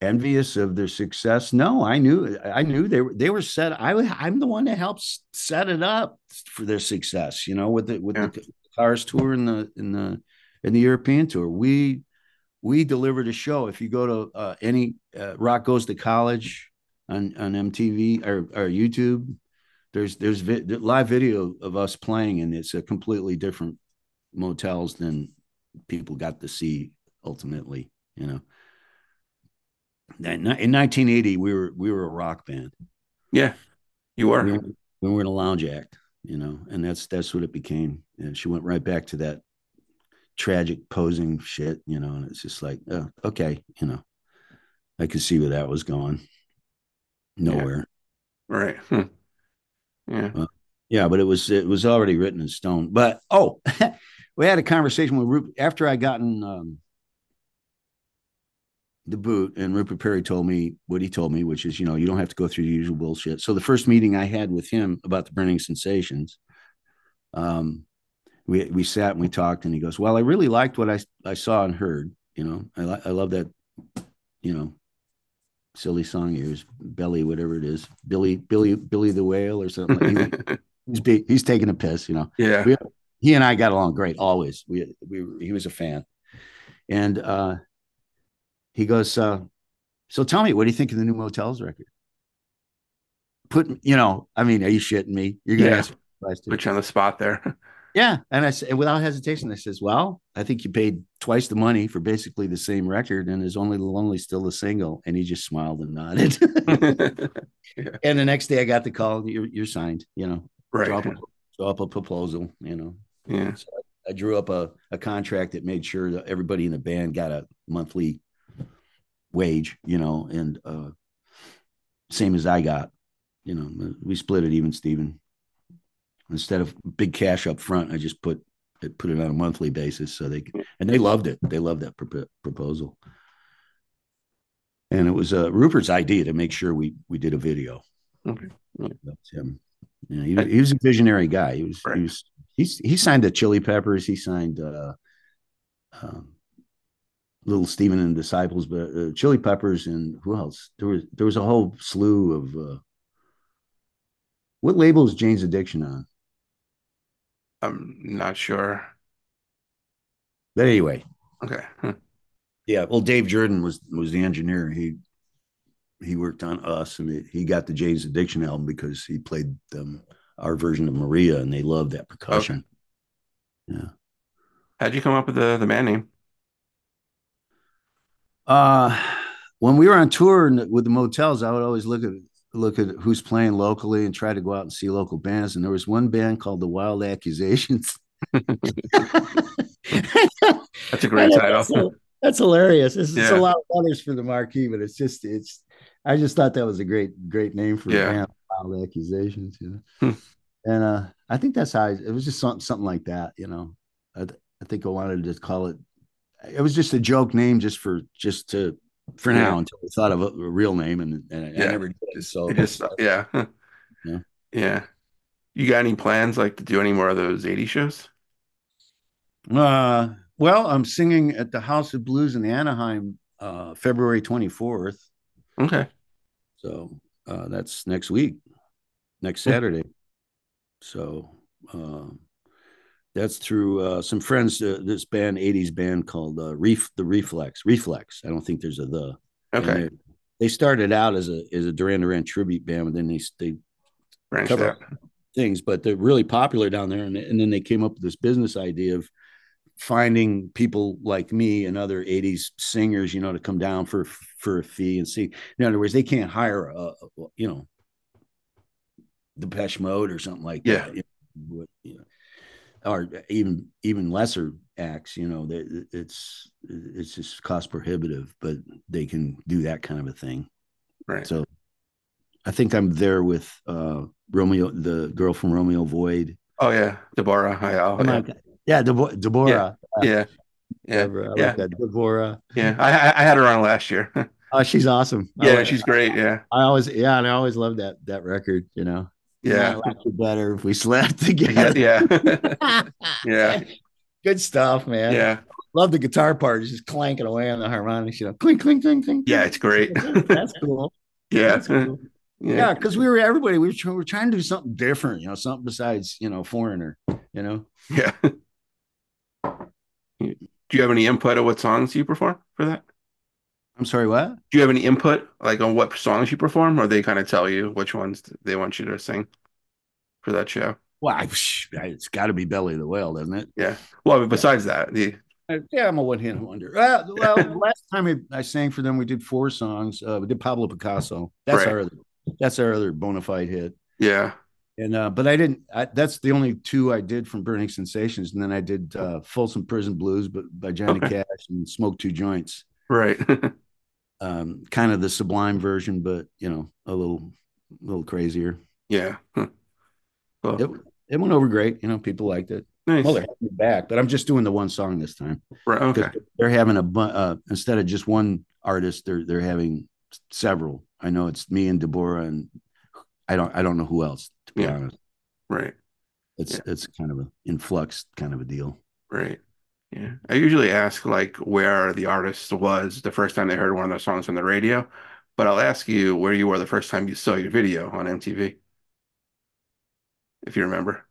envious of their success? No, I knew. I knew they were. They were set. I. I'm the one that helps set it up for their success. You know, with the with Yeah. the Cars tour and the in the in the European tour, we we delivered a show. If you go to uh, any uh, Rock Goes to College on on MTV or, or YouTube, there's there's vi- live video of us playing, and it's a completely different motels than people got to see ultimately. You know, in 1980, we were we were a rock band. Yeah. You were. We were, we were in a lounge act, you know, and that's that's what it became. And she went right back to that tragic posing shit, you know, and it's just like, oh, okay, you know, I could see where that was going. Nowhere. Right. Hmm. Yeah. Yeah, but it was it was already written in stone. But oh, we had a conversation with Rupert after I gotten um, the boot, and Rupert Perry told me what he told me, which is you know you don't have to go through the usual bullshit. So the first meeting I had with him about the Burning Sensations, um, we we sat and we talked, and he goes, "Well, I really liked what I I saw and heard. You know, I I love that, you know." Silly song yours, Belly, whatever it is, Billy, Billy, Billy the Whale, or something. He- he's he's taking a piss, you know. yeah. We- He and I got along great always. We we he was a fan, and uh, he goes, uh, "So tell me, what do you think of the new Motels record?" Put you know, I mean, are you shitting me? You're gonna Yeah. answer the question. Put you on the spot there. Yeah, and I said without hesitation, I says, "Well, I think you paid twice the money for basically the same record, and is only the lonely still the single." And he just smiled and nodded. and the next day, I got the call. You're, you're signed. You know, drop right. a, drop a proposal. You know, Yeah. So I drew up a, a contract that made sure that everybody in the band got a monthly wage, you know, and uh, same as I got, you know, we split it even, Steven. Instead of big cash up front, I just put it put it on a monthly basis, so they and they loved it. They loved that pro- proposal, and it was uh, Rupert's idea to make sure we we did a video. Okay. That's him. Yeah, he, was- he was a visionary guy. He was Right. he was he's he signed the Chili Peppers. He signed uh, um, Little Steven and Disciples, but uh, Chili Peppers and who else? There was there was a whole slew of uh, What label is Jane's Addiction on? I'm not sure. But anyway, Okay. Huh. yeah. Well, Dave Jerden was was the engineer. He he worked on us, and he, got the Jane's Addiction album because he played them our version of Maria, and they loved that percussion. Yeah. How'd you come up with the the band name? Uh when we were on tour with the motels, I would always look at look at who's playing locally and try to go out and see local bands. And there was one band called the Wild Accusations. That's a great title. That's, that's hilarious. It's, it's a lot of letters for the marquee, but it's just it's. I just thought that was a great great name for Yeah. a band. Wild Accusations, you know. Hmm. And uh, I think that's how I, it was. Just something something like that, you know. I, I think I wanted to just call it. It was just a joke name, just for just to for Yeah. now until we thought of a, a real name, and, and I Yeah. never did. So just yeah. Yeah. Yeah. You got any plans like to do any more of those 80 shows? Uh, well, I'm singing at the House of Blues in Anaheim, uh, February 24th. Okay. So uh, that's next week, next. Saturday. So uh, that's through uh, some friends. Uh, this band, '80s band called uh, Reef, the Reflex. Reflex. I don't think there's a the. Okay. They, they started out as a as a Duran Duran tribute band, but then they they Branched cover out. things, but they're really popular down there. And, and then they came up with this business idea of finding people like me and other 80s singers, you know, to come down for for a fee and see. In other words, they can't hire a, you know, the Depeche Mode or something like Yeah. that. You know, what- you know, or even even lesser acts, you know, that it's it's just cost prohibitive, but they can do that kind of a thing. Right. So I think I'm there with uh Romeo, the girl from Romeo Void. Oh yeah. Deborah. Hi, oh, yeah. I- yeah, Debo- Deborah. yeah. Yeah. Deborah, I yeah. like that. Deborah. Yeah. I I I had her on last year. Oh, she's awesome. Yeah, like- she's great. Yeah. I always, yeah, and I always love that that record. You know, Yeah. I like you better if we slept together. Yeah. yeah. Good stuff, man. Yeah. Love the guitar part, just clanking away on the harmonics. You know, clink, clink, clink, clink. Yeah, it's great. That's cool. Yeah. That's cool. Yeah. Yeah, because we were everybody. We were, trying, we were trying to do something different. You know, something besides you know foreigner. You know. Yeah. Do you have any input of what songs you perform for that? I'm sorry. What? Do you have any input like on what songs you perform, or they kind of tell you which ones they want you to sing for that show? Well, I, it's got to be Belly of the Whale, doesn't it? Yeah. Well, besides that, the Uh, Yeah, I'm a one hand wonder. Uh, well, last time I, I sang for them, we did four songs. Uh, we did Pablo Picasso. That's Right. our other, that's our other bona fide hit. yeah, And uh, but I didn't. I, that's the only two I did from Burning Sensations, and then I did uh, Folsom Prison Blues, but by Johnny. Cash and Smoke Two Joints. right. Um, kind of the Sublime version, but you know, a little, little crazier. yeah. Huh. Cool. It, it went over great. You know, people liked it. Nice. Well, they're having me back, but I'm just doing the one song this time. Right. Okay. they're having a bu- uh, instead of just one artist, they're they're having several. I know it's me and Deborah, and I don't I don't know who else. To be Yeah. honest, Right. it's Yeah. it's kind of an influx kind of a deal. Right. Yeah. I usually ask like where the artist was the first time they heard one of their songs on the radio, but I'll ask you where you were the first time you saw your video on MTV, if you remember.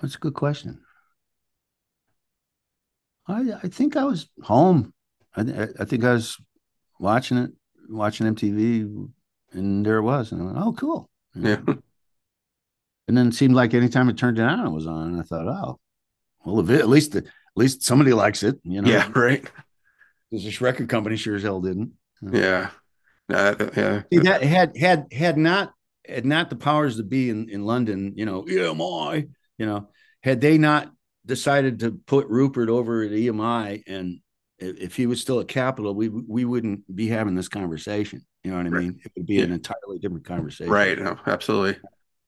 That's a good question. I I think I was home. I th- I think I was watching it, watching MTV, and there it was. And I went, "Oh, cool." You Yeah. And then it seemed like anytime it turned it on, it was on. And I thought, "Oh, well, it, at least at least somebody likes it." You know, Yeah. Right. because this record company sure as hell didn't. Yeah. Uh, yeah. See, that had had had not had not the powers to be in in London, you know, EMI, you know, had they not decided to put Rupert over at EMI, and if, if he was still at Capitol, we we wouldn't be having this conversation. You know what I Right. mean? It would be an entirely different conversation. Right. No, absolutely.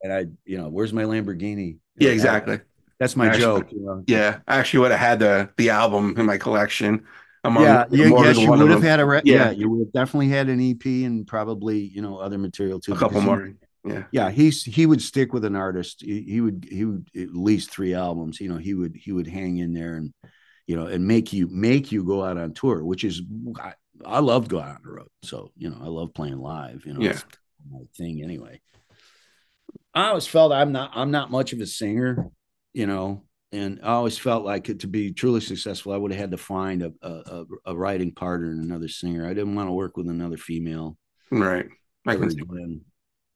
And I, you know, where's my Lamborghini? Yeah, exactly. that's my Actually- joke. You know? Yeah. I actually would have had the the album in my collection. Among yeah, you, more yes, you would have had a re- Yeah. yeah. you would have definitely had an EP and probably you know other material too. a couple because he- more. Yeah. yeah he's he would stick with an artist he, he would he would at least three albums you know he would he would hang in there and you know, and make you make you go out on tour, which is I, love going on the road. So you know, I love playing live. You know, Yeah. it's my thing anyway. I always felt I'm not I'm not much of a singer, you know, and I always felt like to be truly successful, I would have had to find a, a a a writing partner and another singer. I didn't want to work with another female Right. I can ever see. again,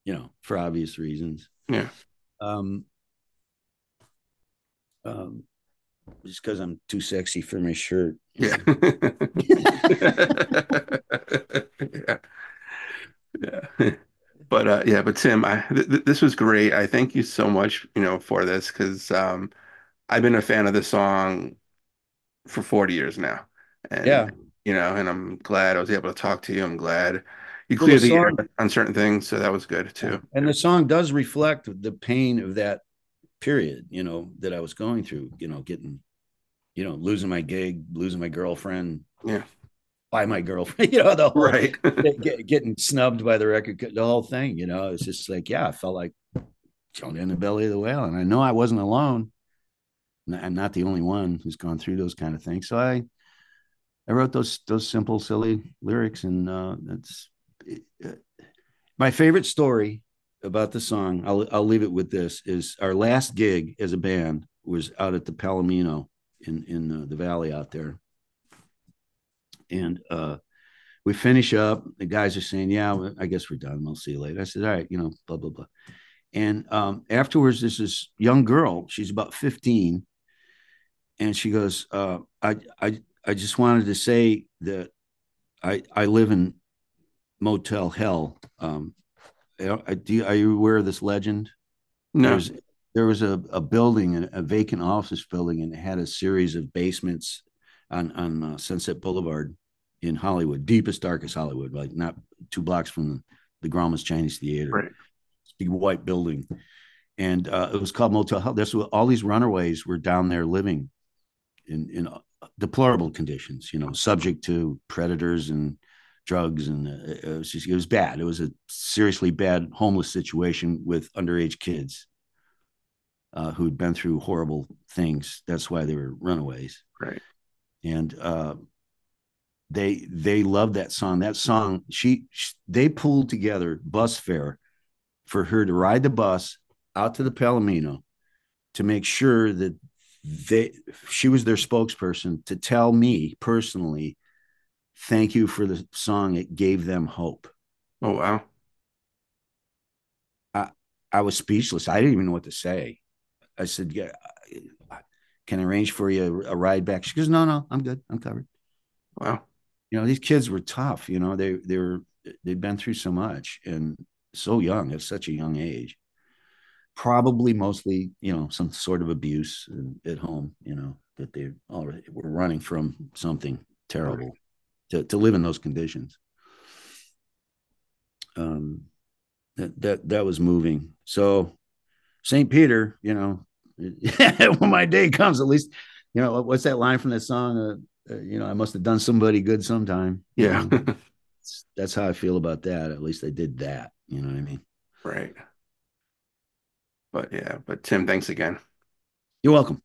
you know, for obvious reasons. Yeah. Um, um, just because I'm too sexy for my shirt. Yeah. yeah. Yeah. But uh, yeah, but Tim, I th th this was great. I thank you so much, you know, for this because um, I've been a fan of this song for 40 years now. And Yeah. you know, and I'm glad I was able to talk to you. I'm glad you Well, the cleared the air on certain things, so that was good too. And the song does reflect the pain of that period, you know, that I was going through, you know, getting, you know, losing my gig, losing my girlfriend. Yeah. By my girlfriend, you know, the whole Right. get, get- getting snubbed by the record, the whole thing, you know, it's just like, yeah, I felt like jumped in the belly of the whale. And I know I wasn't alone. I'm not the only one who's gone through those kind of things. So I, I wrote those, those simple, silly lyrics. And uh, that's uh, my favorite story about the song. I'll, I'll leave it with this is our last gig as a band was out at the Palomino in, in the Valley out there. And, uh, we finish up. The guys are saying, "Yeah, I guess we're done. We'll see you later." I said, "All right, you know, blah blah blah." And um, afterwards, there's this young girl. She's about 15, and she goes, uh, "I I I just wanted to say that I I live in Motel Hell. Um, I, do you, are you aware of this legend? No. There's, there was a, a building, a vacant office building, and it had a series of basements on on uh, Sunset Boulevard in Hollywood, deepest, darkest Hollywood, like not two blocks from the, the Grauman's Chinese Theater. Right. Big white building, and uh, it was called Motel Hell. That's what all these runaways were down there living in in uh, deplorable conditions. You know, subject to predators and drugs, and uh, it was just it was bad. It was a seriously bad homeless situation with underage kids uh, who'd been through horrible things. That's why they were runaways Right. and uh, they they loved that song. That song, she, sh they pulled together bus fare for her to ride the bus out to the Palomino to make sure that they she was their spokesperson to tell me personally, thank you for the song. It gave them hope. Oh wow. I I was speechless. I didn't even know what to say. I said, "Yeah, can I arrange for you a ride back?" She goes, "No, no, I'm good. I'm covered." Wow. you know these kids were tough you know they they were they'd been through so much and so young at such a young age probably mostly you know some sort of abuse at home you know that they already were running from something terrible to, to live in those conditions um that that that was moving so st peter you know when my day comes at least you know what's that line from that song uh, uh, you know, I must have done somebody good sometime. you Yeah. know? That's- that's how I feel about that. At least I did that. You know what I mean? right. But yeah, but Tim, thanks again. You're welcome.